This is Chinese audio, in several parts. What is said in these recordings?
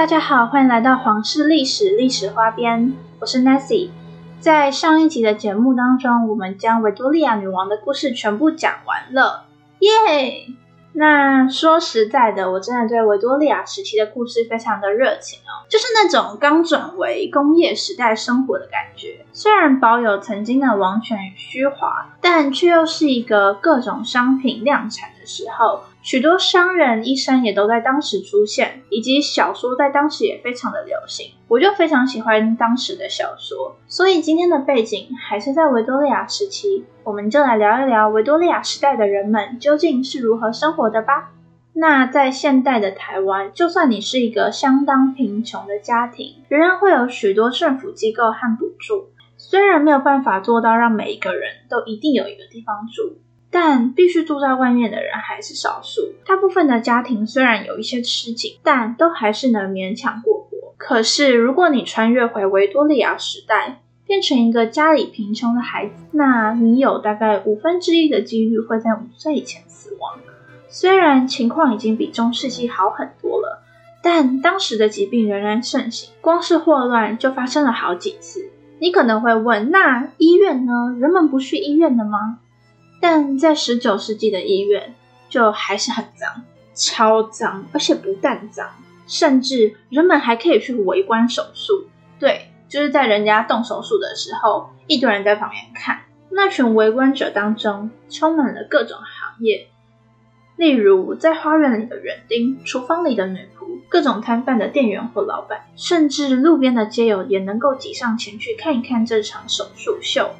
大家好，欢迎来到皇室历史历史花边，我是 Nancy。在上一集的节目当中，我们将维多利亚女王的故事全部讲完了，耶！那说实在的，我真的对维多利亚时期的故事非常的热情哦，就是那种刚转为工业时代生活的感觉。虽然保有曾经的王权与虚华，但却又是一个各种商品量产的时候。许多商人、医生也都在当时出现，以及小说在当时也非常的流行。我就非常喜欢当时的小说，所以今天的背景还是在维多利亚时期。我们就来聊一聊维多利亚时代的人们究竟是如何生活的吧。那在现代的台湾，就算你是一个相当贫穷的家庭，仍然会有许多政府机构和补助。虽然没有办法做到让每一个人都一定有一个地方住。但必须住在外面的人还是少数。大部分的家庭虽然有一些吃紧，但都还是能勉强过活。可是，如果你穿越回维多利亚时代，变成一个家里贫穷的孩子，那你有大概五分之一的几率会在五岁以前死亡。虽然情况已经比中世纪好很多了，但当时的疾病仍然盛行，光是霍乱就发生了好几次。你可能会问，那医院呢？人们不去医院的吗？但在十九世纪的医院，就还是很脏，超脏，而且不但脏，甚至人们还可以去围观手术。对，就是在人家动手术的时候，一堆人在旁边看。那群围观者当中，充满了各种行业，例如在花园里的园丁、厨房里的女仆、各种摊贩的店员或老板，甚至路边的街友也能够挤上前去看一看这场手术秀。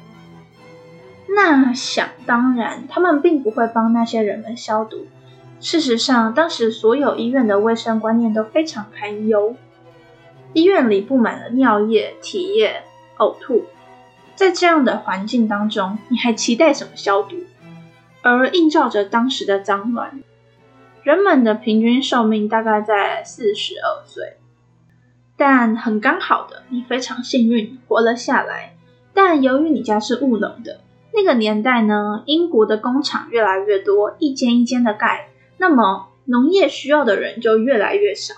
那想当然，他们并不会帮那些人们消毒。事实上，当时所有医院的卫生观念都非常堪忧，医院里布满了尿液、体液、呕吐。在这样的环境当中，你还期待什么消毒？而映照着当时的脏乱，人们的平均寿命大概在四十二岁。但很刚好的，你非常幸运活了下来。但由于你家是务农的。那个年代呢，英国的工厂越来越多，一间一间的盖，那么农业需要的人就越来越少。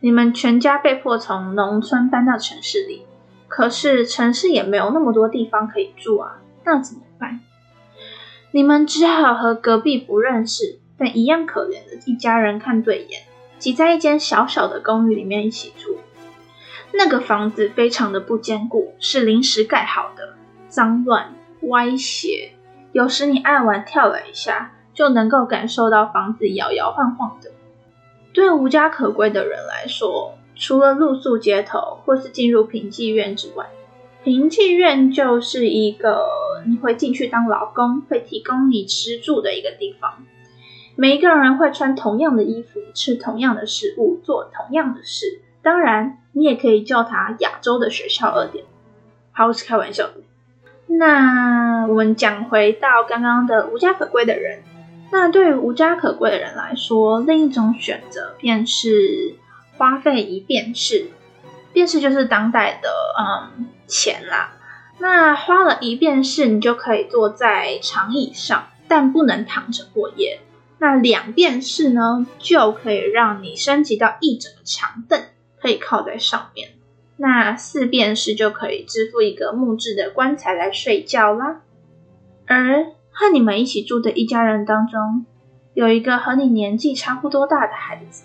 你们全家被迫从农村搬到城市里，可是城市也没有那么多地方可以住啊，那怎么办？你们只好和隔壁不认识但一样可怜的一家人看对眼，挤在一间小小的公寓里面一起住。那个房子非常的不坚固，是临时盖好的，脏乱。歪斜，有时你按完跳了一下，就能够感受到房子摇摇晃晃的。对无家可归的人来说，除了露宿街头或是进入平妓院之外，平妓院就是一个你会进去当劳工，会提供你吃住的一个地方。每一个人会穿同样的衣服，吃同样的食物，做同样的事。当然，你也可以叫它亚洲的学校二点。好，我是开玩笑的。那我们讲回到刚刚的无家可归的人，那对于无家可归的人来说，另一种选择便是花费一便士，便士就是当代的嗯钱啦。那花了一便士，你就可以坐在长椅上，但不能躺着过夜。那两便士呢，就可以让你升级到一整个长凳，可以靠在上面。那四便士就可以支付一个木质的棺材来睡觉啦。而和你们一起住的一家人当中，有一个和你年纪差不多大的孩子，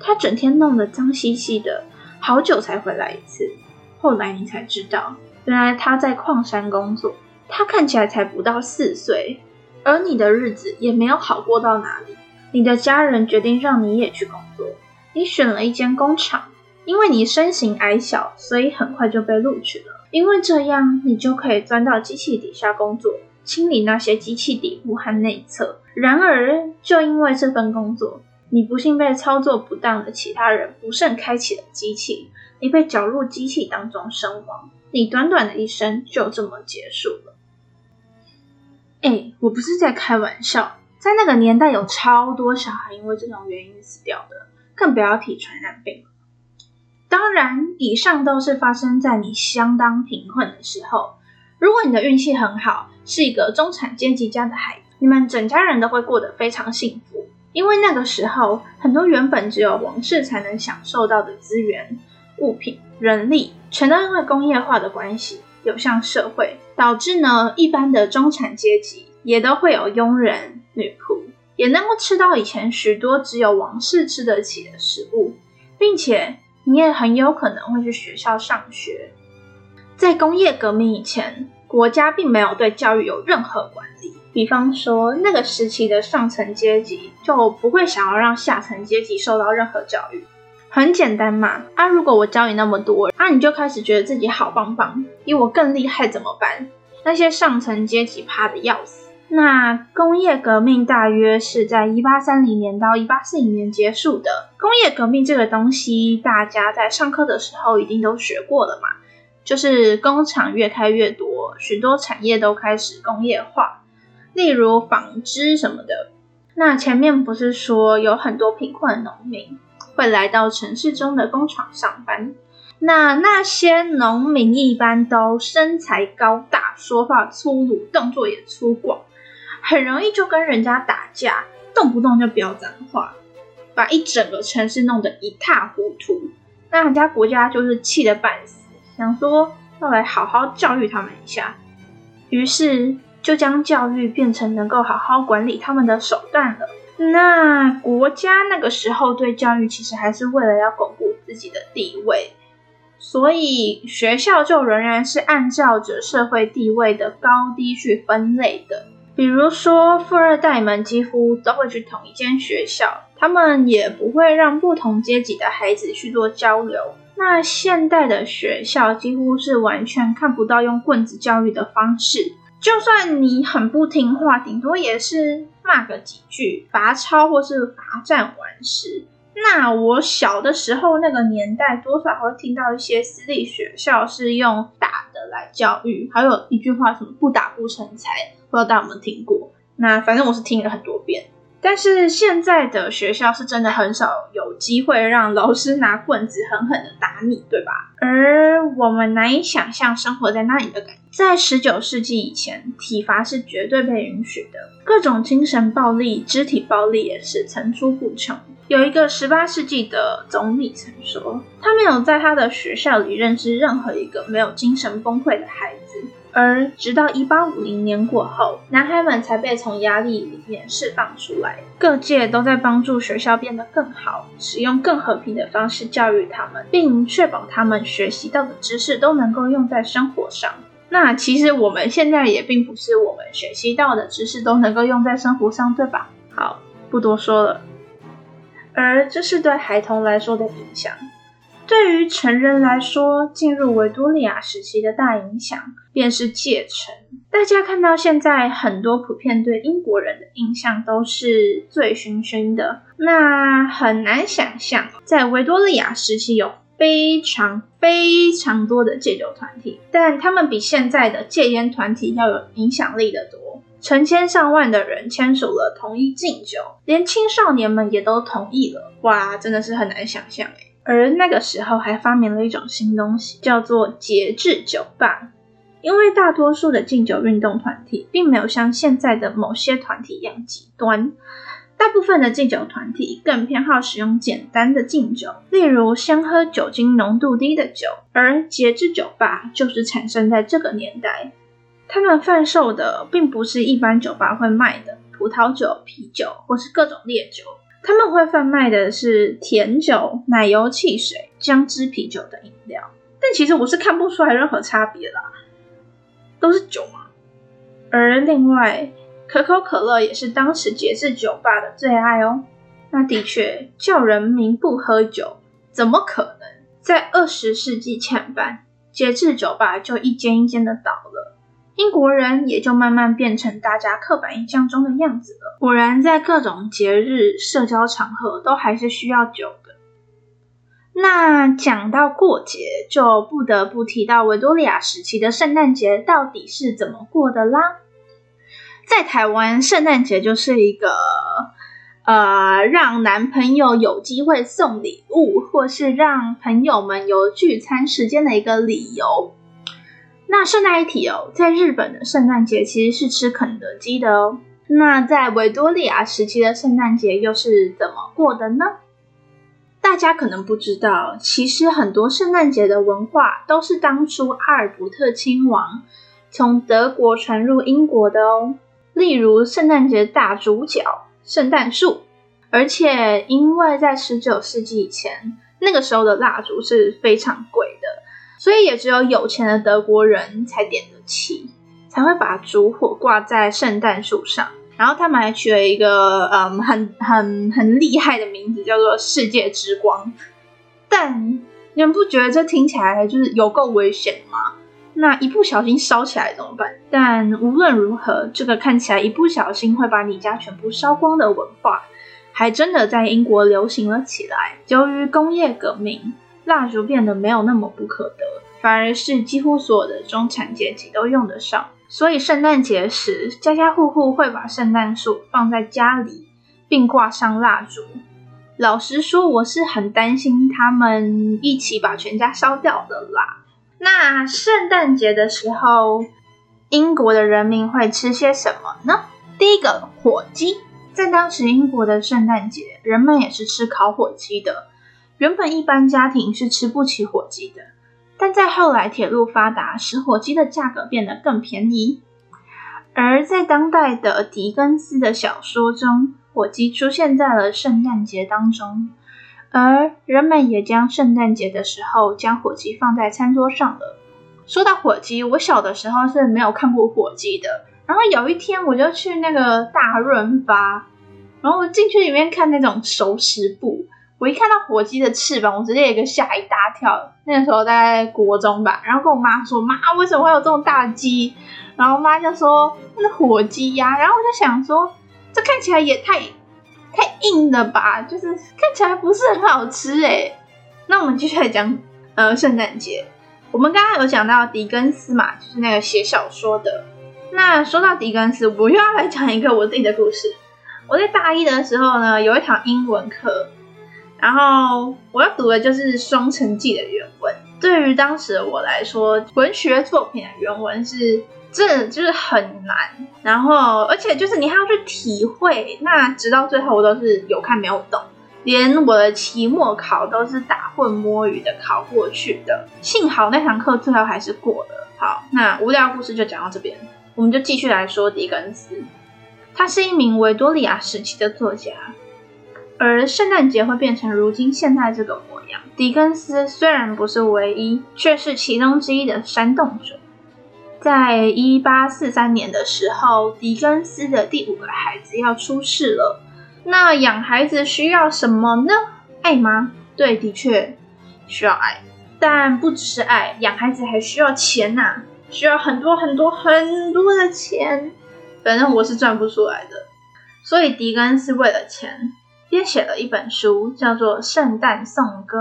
他整天弄得脏兮兮的，好久才回来一次。后来你才知道，原来他在矿山工作。他看起来才不到四岁，而你的日子也没有好过到哪里。你的家人决定让你也去工作，你选了一间工厂。因为你身形矮小，所以很快就被录取了。因为这样，你就可以钻到机器底下工作，清理那些机器底部和内侧。然而，就因为这份工作，你不幸被操作不当的其他人不慎开启了机器，你被搅入机器当中身亡。你短短的一生就这么结束了。哎，我不是在开玩笑，在那个年代有超多小孩因为这种原因死掉的，更不要提传染病了。当然，以上都是发生在你相当贫困的时候。如果你的运气很好，是一个中产阶级家的孩子，你们整家人都会过得非常幸福。因为那个时候很多原本只有王室才能享受到的资源、物品、人力，全都因为工业化的关系流向社会，导致呢一般的中产阶级也都会有佣人、女仆，也能够吃到以前许多只有王室吃得起的食物，并且你也很有可能会去学校上学。在工业革命以前，国家并没有对教育有任何管理。比方说，那个时期的上层阶级就不会想要让下层阶级受到任何教育。很简单嘛，啊，如果我教你那么多，啊，你就开始觉得自己好棒棒，比我更厉害怎么办？那些上层阶级怕的要死。那工业革命大约是在一八三零年到一八四零年结束的。工业革命这个东西，大家在上课的时候一定都学过了嘛，就是工厂越开越多，许多产业都开始工业化。例如纺织什么的，那前面不是说有很多贫困农民会来到城市中的工厂上班？那那些农民一般都身材高大，说话粗鲁，动作也粗犷，很容易就跟人家打架，动不动就飙脏话，把一整个城市弄得一塌糊涂。那人家国家就是气得半死，想说要来好好教育他们一下，于是。就将教育变成能够好好管理他们的手段了。那国家那个时候对教育其实还是为了要巩固自己的地位，所以学校就仍然是按照着社会地位的高低去分类的。比如说，富二代们几乎都会去同一间学校，他们也不会让不同阶级的孩子去做交流。那现代的学校几乎是完全看不到用棍子教育的方式。就算你很不听话，顶多也是骂个几句，罚抄或是罚站完事。那我小的时候那个年代，多少会听到一些私立学校是用打的来教育，还有一句话什么“不打不成才”，不知道大家有没有听过？那反正我是听了很多遍。但是现在的学校是真的很少有机会让老师拿棍子狠狠的打你，对吧？而我们难以想象生活在那里的感觉。在十九世纪以前，体罚是绝对被允许的，各种精神暴力、肢体暴力也是层出不穷。有一个十八世纪的总理曾说，他没有在他的学校里认识任何一个没有精神崩溃的孩子。而直到一八五零年过后，男孩们才被从压力里面释放出来。各界都在帮助学校变得更好，使用更和平的方式教育他们，并确保他们学习到的知识都能够用在生活上。那其实我们现在也并不是我们学习到的知识都能够用在生活上，对吧？好，不多说了。而这是对孩童来说的影响。对于成人来说，进入维多利亚时期的大影响便是戒城。大家看到现在很多普遍对英国人的印象都是醉醺醺的，那很难想象在维多利亚时期有非常非常多的戒酒团体，但他们比现在的戒烟团体要有影响力的多。成千上万的人签署了同意禁酒，连青少年们也都同意了。哇，真的是很难想象诶而那个时候还发明了一种新东西，叫做节制酒吧。因为大多数的禁酒运动团体并没有像现在的某些团体一样极端，大部分的敬酒团体更偏好使用简单的敬酒，例如先喝酒精浓度低的酒。而节制酒吧就是产生在这个年代，他们贩售的并不是一般酒吧会卖的葡萄酒、啤酒或是各种烈酒。他们会贩卖的是甜酒、奶油汽水、姜汁啤酒等饮料，但其实我是看不出来任何差别啦，都是酒嘛。而另外，可口可乐也是当时节制酒吧的最爱哦。那的确，叫人民不喝酒，怎么可能？在二十世纪前半，节制酒吧就一间一间的倒了。英国人也就慢慢变成大家刻板印象中的样子了。果然，在各种节日、社交场合，都还是需要酒。那讲到过节，就不得不提到维多利亚时期的圣诞节到底是怎么过的啦。在台湾，圣诞节就是一个呃，让男朋友有机会送礼物，或是让朋友们有聚餐时间的一个理由。那顺带一提哦，在日本的圣诞节其实是吃肯德基的哦。那在维多利亚时期的圣诞节又是怎么过的呢？大家可能不知道，其实很多圣诞节的文化都是当初阿尔伯特亲王从德国传入英国的哦。例如圣诞节大主角圣诞树，而且因为在十九世纪以前，那个时候的蜡烛是非常贵的，所以也只有有钱的德国人才点得起，才会把烛火挂在圣诞树上。然后他们还取了一个嗯很很很厉害的名字，叫做“世界之光”。但你们不觉得这听起来就是有够危险吗？那一不小心烧起来怎么办？但无论如何，这个看起来一不小心会把你家全部烧光的文化，还真的在英国流行了起来。由于工业革命，蜡烛变得没有那么不可得，反而是几乎所有的中产阶级都用得上。所以圣诞节时，家家户户会把圣诞树放在家里，并挂上蜡烛。老实说，我是很担心他们一起把全家烧掉的啦。那圣诞节的时候，英国的人民会吃些什么呢？第一个，火鸡。在当时英国的圣诞节，人们也是吃烤火鸡的。原本一般家庭是吃不起火鸡的。但在后来铁路发达，使火鸡的价格变得更便宜。而在当代的狄更斯的小说中，火鸡出现在了圣诞节当中，而人们也将圣诞节的时候将火鸡放在餐桌上了。说到火鸡，我小的时候是没有看过火鸡的。然后有一天，我就去那个大润发，然后进去里面看那种熟食部。我一看到火鸡的翅膀，我直接一个吓一大跳。那个时候在国中吧，然后跟我妈说：“妈，为什么会有这种大鸡？”然后妈就说：“那火鸡呀。”然后我就想说：“这看起来也太太硬了吧？就是看起来不是很好吃诶。那我们继续来讲呃圣诞节。我们刚刚有讲到狄更斯嘛，就是那个写小说的。那说到狄更斯，我又要来讲一个我自己的故事。我在大一的时候呢，有一堂英文课。然后我要读的就是《双城记》的原文。对于当时的我来说，文学作品的原文是真的就是很难。然后，而且就是你还要去体会。那直到最后，我都是有看没有懂，连我的期末考都是打混摸鱼的考过去的。幸好那堂课最后还是过了。好，那无聊故事就讲到这边，我们就继续来说狄更斯。他是一名维多利亚时期的作家。而圣诞节会变成如今现在这个模样，狄更斯虽然不是唯一，却是其中之一的煽动者。在一八四三年的时候，狄更斯的第五个孩子要出世了。那养孩子需要什么呢？爱吗？对，的确需要爱，但不只是爱，养孩子还需要钱呐，需要很多很多很多的钱。反正我是赚不出来的，所以狄更斯为了钱。编写了一本书，叫做《圣诞颂歌》。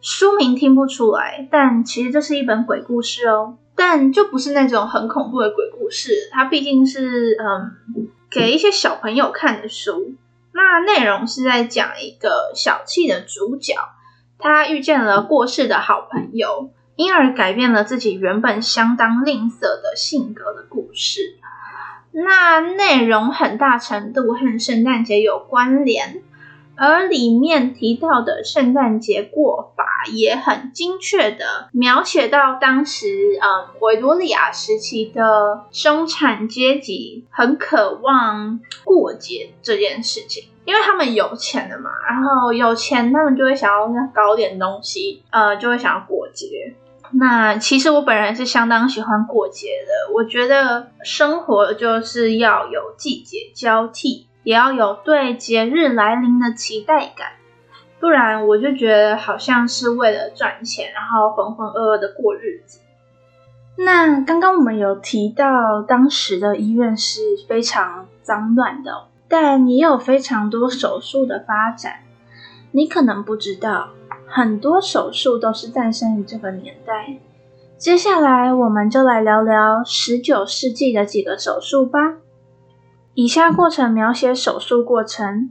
书名听不出来，但其实这是一本鬼故事哦。但就不是那种很恐怖的鬼故事，它毕竟是嗯给一些小朋友看的书。那内容是在讲一个小气的主角，他遇见了过世的好朋友，因而改变了自己原本相当吝啬的性格的故事。那内容很大程度和圣诞节有关联，而里面提到的圣诞节过法也很精确的描写到当时，嗯，维多利亚时期的生产阶级很渴望过节这件事情，因为他们有钱了嘛，然后有钱他们就会想要搞点东西，呃，就会想要过节。那其实我本人是相当喜欢过节的。我觉得生活就是要有季节交替，也要有对节日来临的期待感，不然我就觉得好像是为了赚钱，然后浑浑噩噩的过日子。那刚刚我们有提到，当时的医院是非常脏乱的，但也有非常多手术的发展。你可能不知道。很多手术都是诞生于这个年代。接下来，我们就来聊聊十九世纪的几个手术吧。以下过程描写手术过程。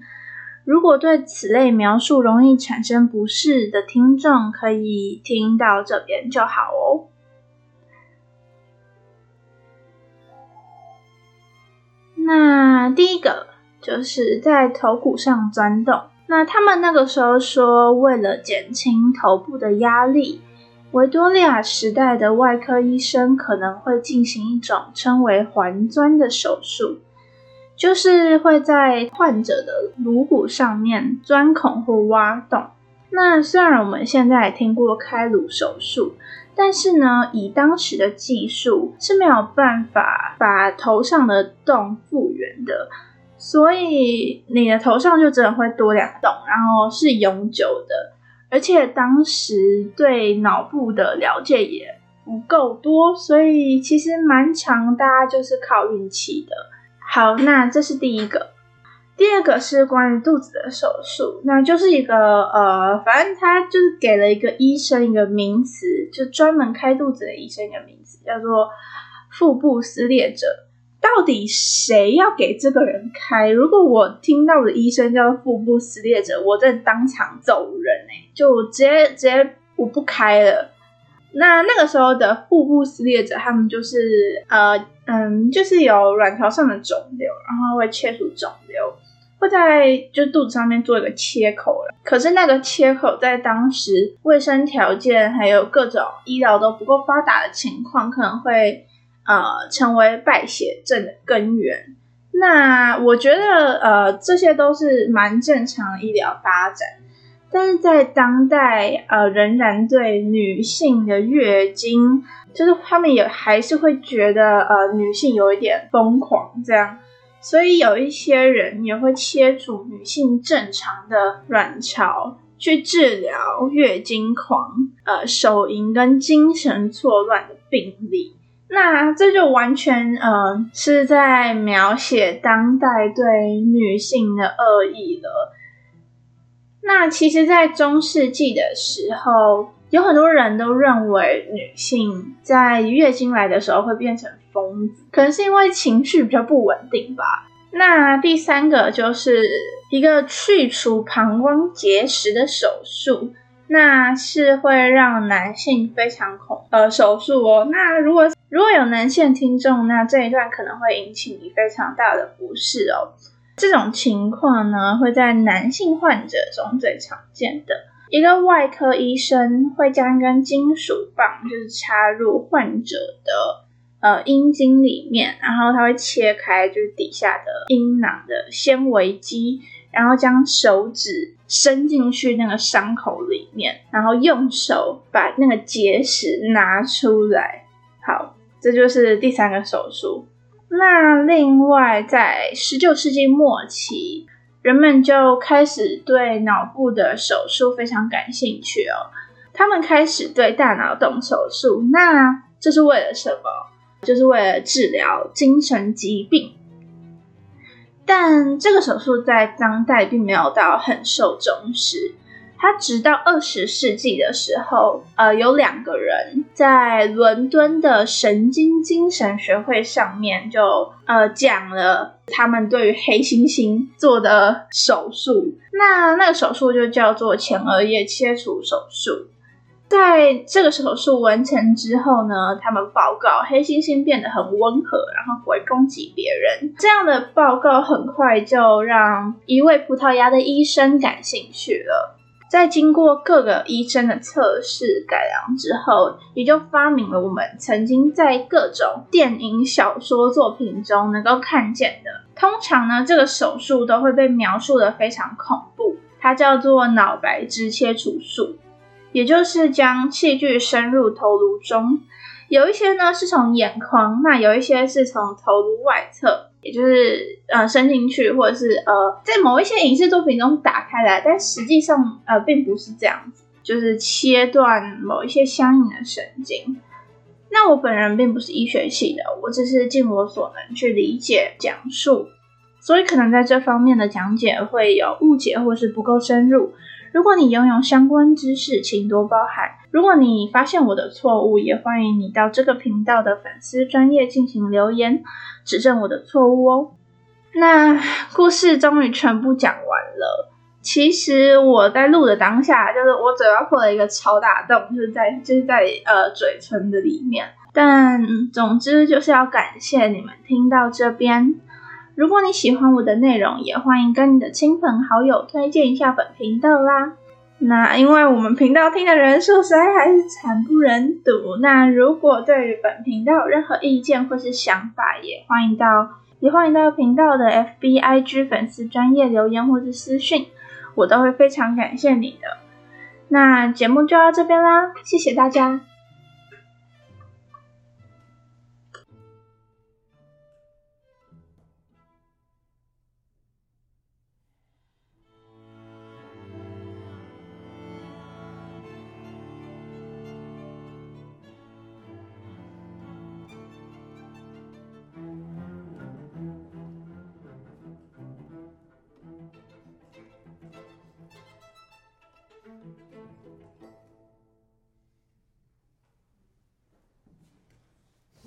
如果对此类描述容易产生不适的听众，可以听到这边就好哦。那第一个就是在头骨上钻洞。那他们那个时候说，为了减轻头部的压力，维多利亚时代的外科医生可能会进行一种称为环钻的手术。就是会在患者的颅骨上面钻孔或挖洞。那虽然我们现在听过开颅手术，但是呢，以当时的技术是没有办法把头上的洞复原的，所以你的头上就真的会多两洞，然后是永久的。而且当时对脑部的了解也不够多，所以其实蛮强，大家就是靠运气的。好，那这是第一个。第二个是关于肚子的手术，那就是一个呃，反正他就是给了一个医生一个名词，就专门开肚子的医生一个名词，叫做腹部撕裂者。到底谁要给这个人开？如果我听到的医生叫腹部撕裂者，我真的当场走人哎，就直接直接我不开了。那那个时候的腹部撕裂者，他们就是呃。嗯，就是有卵巢上的肿瘤，然后会切除肿瘤，会在就肚子上面做一个切口了。可是那个切口在当时卫生条件还有各种医疗都不够发达的情况，可能会呃成为败血症的根源。那我觉得呃这些都是蛮正常的医疗发展。但是在当代，呃，仍然对女性的月经，就是他们也还是会觉得，呃，女性有一点疯狂这样，所以有一些人也会切除女性正常的卵巢，去治疗月经狂、呃，手淫跟精神错乱的病例。那这就完全，呃，是在描写当代对女性的恶意了。那其实，在中世纪的时候，有很多人都认为女性在月经来的时候会变成疯子，可能是因为情绪比较不稳定吧。那第三个就是一个去除膀胱结石的手术，那是会让男性非常恐呃手术哦。那如果如果有男性听众，那这一段可能会引起你非常大的不适哦。这种情况呢，会在男性患者中最常见的。一个外科医生会将一根金属棒，就是插入患者的呃阴茎里面，然后他会切开就是底下的阴囊的纤维肌，然后将手指伸进去那个伤口里面，然后用手把那个结石拿出来。好，这就是第三个手术。那另外，在十九世纪末期，人们就开始对脑部的手术非常感兴趣哦。他们开始对大脑动手术，那这是为了什么？就是为了治疗精神疾病。但这个手术在当代并没有到很受重视。他直到二十世纪的时候，呃，有两个人在伦敦的神经精神学会上面就呃讲了他们对于黑猩猩做的手术。那那个手术就叫做前额叶切除手术。在这个手术完成之后呢，他们报告黑猩猩变得很温和，然后不会攻击别人。这样的报告很快就让一位葡萄牙的医生感兴趣了。在经过各个医生的测试改良之后，也就发明了我们曾经在各种电影、小说作品中能够看见的。通常呢，这个手术都会被描述的非常恐怖，它叫做脑白质切除术，也就是将器具深入头颅中。有一些呢是从眼眶，那有一些是从头颅外侧。也就是呃伸进去，或者是呃在某一些影视作品中打开来，但实际上呃并不是这样子，就是切断某一些相应的神经。那我本人并不是医学系的，我只是尽我所能去理解讲述，所以可能在这方面的讲解会有误解或是不够深入。如果你拥有相关知识，请多包涵。如果你发现我的错误，也欢迎你到这个频道的粉丝专业进行留言，指正我的错误哦。那故事终于全部讲完了。其实我在录的当下，就是我嘴巴破了一个超大洞，就是在就是在呃嘴唇的里面。但总之就是要感谢你们听到这边。如果你喜欢我的内容，也欢迎跟你的亲朋好友推荐一下本频道啦。那因为我们频道听的人数实在还是惨不忍睹。那如果对于本频道有任何意见或是想法，也欢迎到也欢迎到频道的 FBIG 粉丝专业留言或是私讯，我都会非常感谢你的。那节目就到这边啦，谢谢大家。